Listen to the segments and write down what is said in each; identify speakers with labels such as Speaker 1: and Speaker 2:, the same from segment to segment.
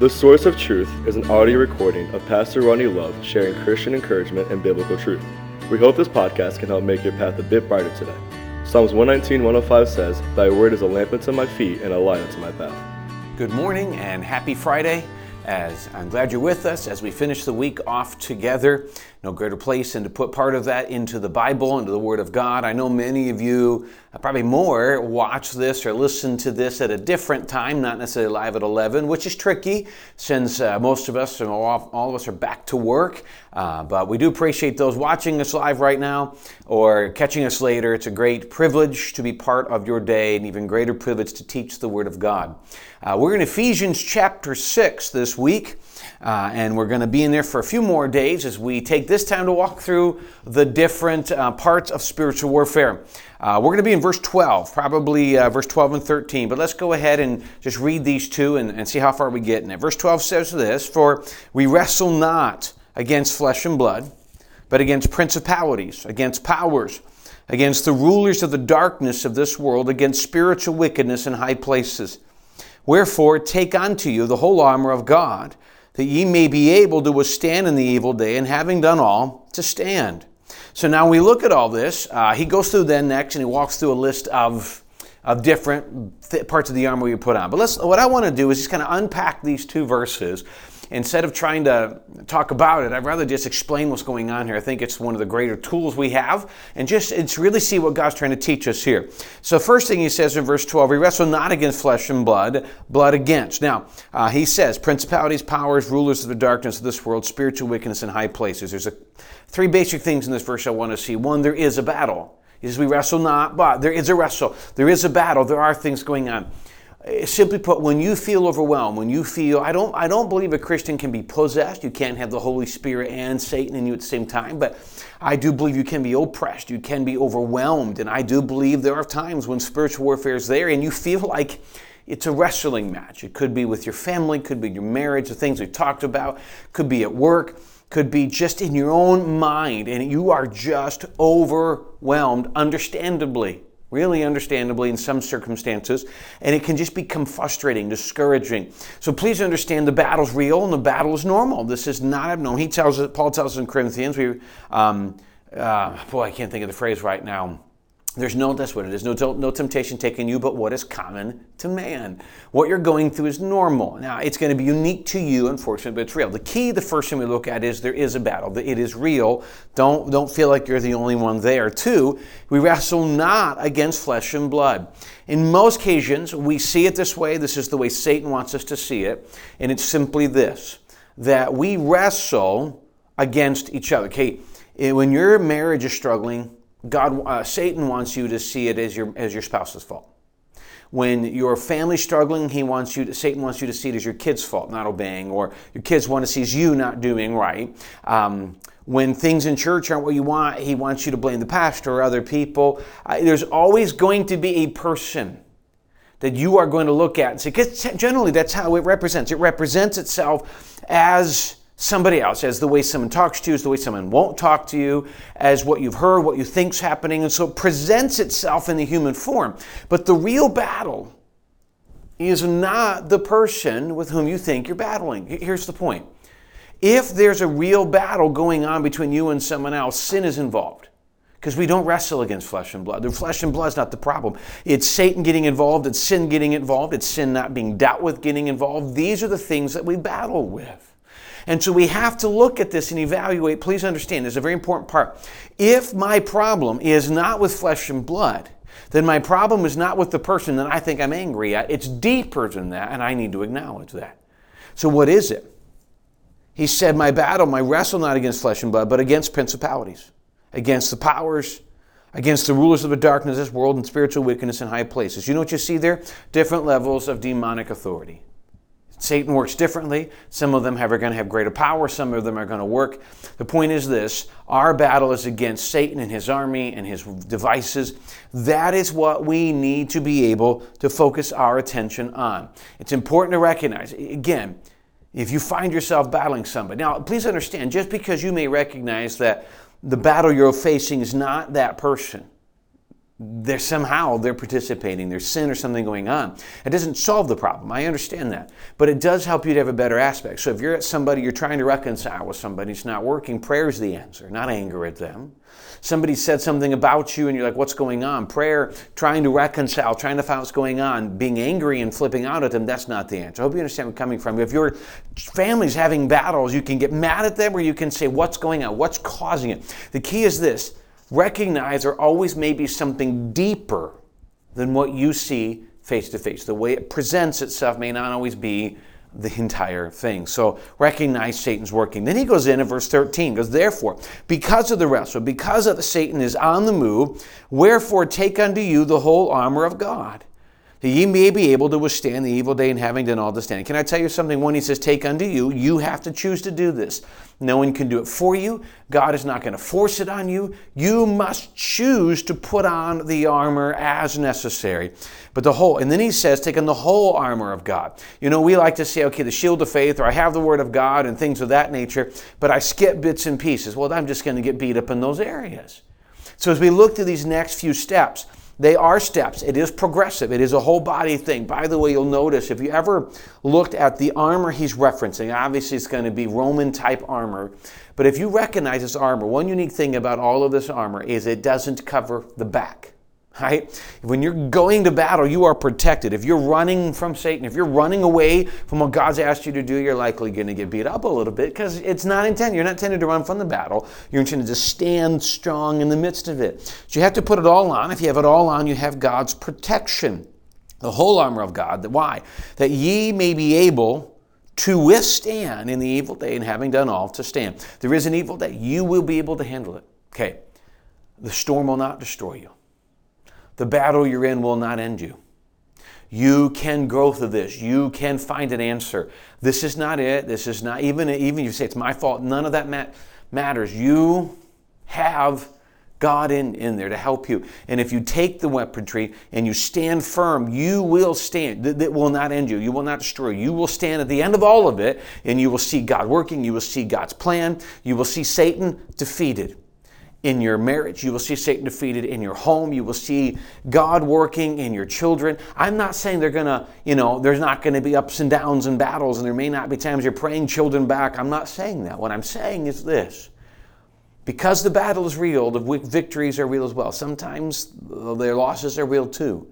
Speaker 1: The Source of Truth is an audio recording of Pastor Ronnie Love sharing Christian encouragement and biblical truth. We hope this podcast can help make your path a bit brighter today. Psalms 119, 105 says, Thy word is a lamp unto my feet and a light unto my path.
Speaker 2: Good morning and happy Friday. As I'm glad you're with us as we finish the week off together. No greater place than to put part of that into the Bible, into the Word of God. I know many of you, uh, probably more, watch this or listen to this at a different time, not necessarily live at 11, which is tricky since uh, most of us, and all, all of us, are back to work. Uh, but we do appreciate those watching us live right now or catching us later. It's a great privilege to be part of your day, and even greater privilege to teach the Word of God. Uh, we're in Ephesians chapter 6 this week. Uh, and we're going to be in there for a few more days as we take this time to walk through the different uh, parts of spiritual warfare. Uh, we're going to be in verse 12, probably uh, verse 12 and 13, but let's go ahead and just read these two and, and see how far we get in it. Verse 12 says this For we wrestle not against flesh and blood, but against principalities, against powers, against the rulers of the darkness of this world, against spiritual wickedness in high places. Wherefore, take unto you the whole armor of God that ye may be able to withstand in the evil day, and having done all, to stand. So now we look at all this. Uh, he goes through then next, and he walks through a list of of different th- parts of the armor you put on. But let's. What I want to do is just kind of unpack these two verses instead of trying to talk about it, I'd rather just explain what's going on here. I think it's one of the greater tools we have, and just it's really see what God's trying to teach us here. So, first thing he says in verse 12, we wrestle not against flesh and blood, blood against. Now, uh, he says, principalities, powers, rulers of the darkness of this world, spiritual wickedness in high places. There's a, three basic things in this verse I want to see. One, there is a battle. He says, we wrestle not, but there is a wrestle. There is a battle. There are things going on. Eh, simply put, when you feel overwhelmed, when you feel, I don't, I don't believe a Christian can be possessed. You can't have the Holy Spirit and Satan in you at the same time, but I do believe you can be oppressed. You can be overwhelmed. And I do believe there are times when spiritual warfare is there and you feel like it's a wrestling match. It could be with your family, could be your marriage, the things we talked about, could be at work, could be just in your own mind, and you are just overwhelmed, understandably really understandably in some circumstances, and it can just become frustrating, discouraging. So please understand the battle's real and the battle is normal. This is not abnormal. He tells Paul tells us in Corinthians, we, um, uh, boy, I can't think of the phrase right now. There's no, that's what it is. No, no temptation taking you, but what is common to man. What you're going through is normal. Now, it's going to be unique to you, unfortunately, but it's real. The key, the first thing we look at is there is a battle. It is real. Don't, don't feel like you're the only one there. Two, we wrestle not against flesh and blood. In most occasions, we see it this way. This is the way Satan wants us to see it. And it's simply this that we wrestle against each other. Okay, when your marriage is struggling, God, uh, Satan wants you to see it as your as your spouse's fault. When your family's struggling, he wants you. To, Satan wants you to see it as your kid's fault, not obeying, or your kids want to see you not doing right. Um, when things in church aren't what you want, he wants you to blame the pastor or other people. Uh, there's always going to be a person that you are going to look at and say, because generally that's how it represents. It represents itself as somebody else, as the way someone talks to you, as the way someone won't talk to you, as what you've heard, what you think's happening, and so it presents itself in the human form. But the real battle is not the person with whom you think you're battling. Here's the point. If there's a real battle going on between you and someone else, sin is involved. Because we don't wrestle against flesh and blood. The flesh and blood is not the problem. It's Satan getting involved, it's sin getting involved, it's sin not being dealt with getting involved. These are the things that we battle with. And so we have to look at this and evaluate. Please understand, there's a very important part. If my problem is not with flesh and blood, then my problem is not with the person that I think I'm angry at. It's deeper than that, and I need to acknowledge that. So, what is it? He said, My battle, my wrestle not against flesh and blood, but against principalities, against the powers, against the rulers of the darkness of this world, and spiritual wickedness in high places. You know what you see there? Different levels of demonic authority. Satan works differently. Some of them are going to have greater power, some of them are going to work. The point is this our battle is against Satan and his army and his devices. That is what we need to be able to focus our attention on. It's important to recognize, again, if you find yourself battling somebody. Now, please understand, just because you may recognize that the battle you're facing is not that person, they're somehow they're participating there's sin or something going on. It doesn't solve the problem. I understand that. But it does help you to have a better aspect. So if you're at somebody you're trying to reconcile with somebody it's not working prayer is the answer not anger at them. Somebody said something about you and you're like what's going on? Prayer trying to reconcile trying to find what's going on being angry and flipping out at them that's not the answer. I hope you understand where i'm coming from. If your family's having battles you can get mad at them or you can say what's going on? What's causing it? The key is this recognize there always may be something deeper than what you see face to face. The way it presents itself may not always be the entire thing. So recognize Satan's working. Then he goes in in verse 13, goes, Therefore, because of the wrestle, because of the Satan is on the move, wherefore take unto you the whole armor of God that ye may be able to withstand the evil day and having done all to stand. Can I tell you something? When he says, Take unto you, you have to choose to do this. No one can do it for you. God is not going to force it on you. You must choose to put on the armor as necessary. But the whole, and then he says, take on the whole armor of God. You know, we like to say, okay, the shield of faith, or I have the word of God and things of that nature, but I skip bits and pieces. Well, I'm just going to get beat up in those areas. So as we look through these next few steps, they are steps. It is progressive. It is a whole body thing. By the way, you'll notice if you ever looked at the armor he's referencing, obviously it's going to be Roman type armor. But if you recognize this armor, one unique thing about all of this armor is it doesn't cover the back right? When you're going to battle, you are protected. If you're running from Satan, if you're running away from what God's asked you to do, you're likely going to get beat up a little bit because it's not intended. You're not intended to run from the battle. You're intended to stand strong in the midst of it. So you have to put it all on. If you have it all on, you have God's protection, the whole armor of God. Why? That ye may be able to withstand in the evil day and having done all to stand. There is an evil day. You will be able to handle it. Okay. The storm will not destroy you. The battle you're in will not end you. You can grow through this. You can find an answer. This is not it. This is not even even you say it's my fault. None of that mat- matters. You have God in, in there to help you. And if you take the weaponry and you stand firm, you will stand. That will not end you. You will not destroy. You will stand at the end of all of it and you will see God working. You will see God's plan. You will see Satan defeated in your marriage. You will see Satan defeated in your home. You will see God working in your children. I'm not saying they're going to, you know, there's not going to be ups and downs and battles, and there may not be times you're praying children back. I'm not saying that. What I'm saying is this. Because the battle is real, the victories are real as well. Sometimes their losses are real too.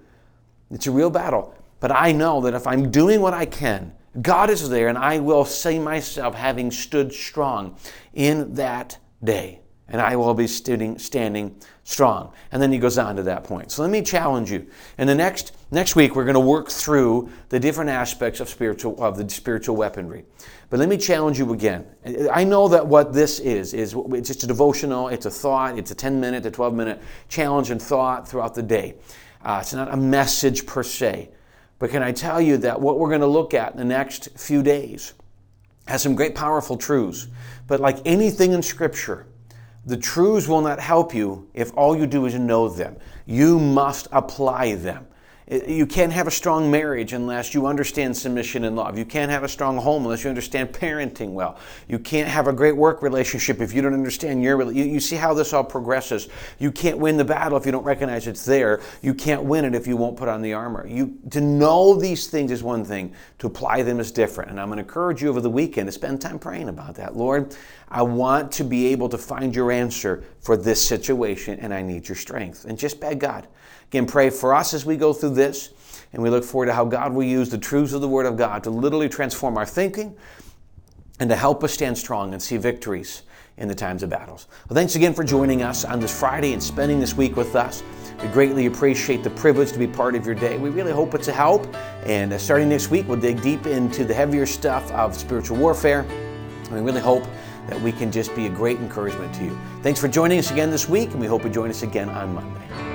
Speaker 2: It's a real battle. But I know that if I'm doing what I can, God is there, and I will see myself having stood strong in that day and I will be standing, strong. And then he goes on to that point. So let me challenge you. And the next next week we're going to work through the different aspects of spiritual of the spiritual weaponry. But let me challenge you again. I know that what this is is it's just a devotional. It's a thought. It's a 10 minute to 12 minute challenge and thought throughout the day. Uh, it's not a message per se. But can I tell you that what we're going to look at in the next few days has some great powerful truths. But like anything in Scripture, the truths will not help you if all you do is know them. You must apply them. You can't have a strong marriage unless you understand submission and love. You can't have a strong home unless you understand parenting well. You can't have a great work relationship if you don't understand your. You, you see how this all progresses. You can't win the battle if you don't recognize it's there. You can't win it if you won't put on the armor. You to know these things is one thing. To apply them is different. And I'm going to encourage you over the weekend to spend time praying about that. Lord, I want to be able to find your answer for this situation, and I need your strength. And just beg God. Again, pray for us as we go through this, and we look forward to how God will use the truths of the Word of God to literally transform our thinking and to help us stand strong and see victories in the times of battles. Well, thanks again for joining us on this Friday and spending this week with us. We greatly appreciate the privilege to be part of your day. We really hope it's a help. And uh, starting next week, we'll dig deep into the heavier stuff of spiritual warfare. We really hope that we can just be a great encouragement to you. Thanks for joining us again this week, and we hope you join us again on Monday.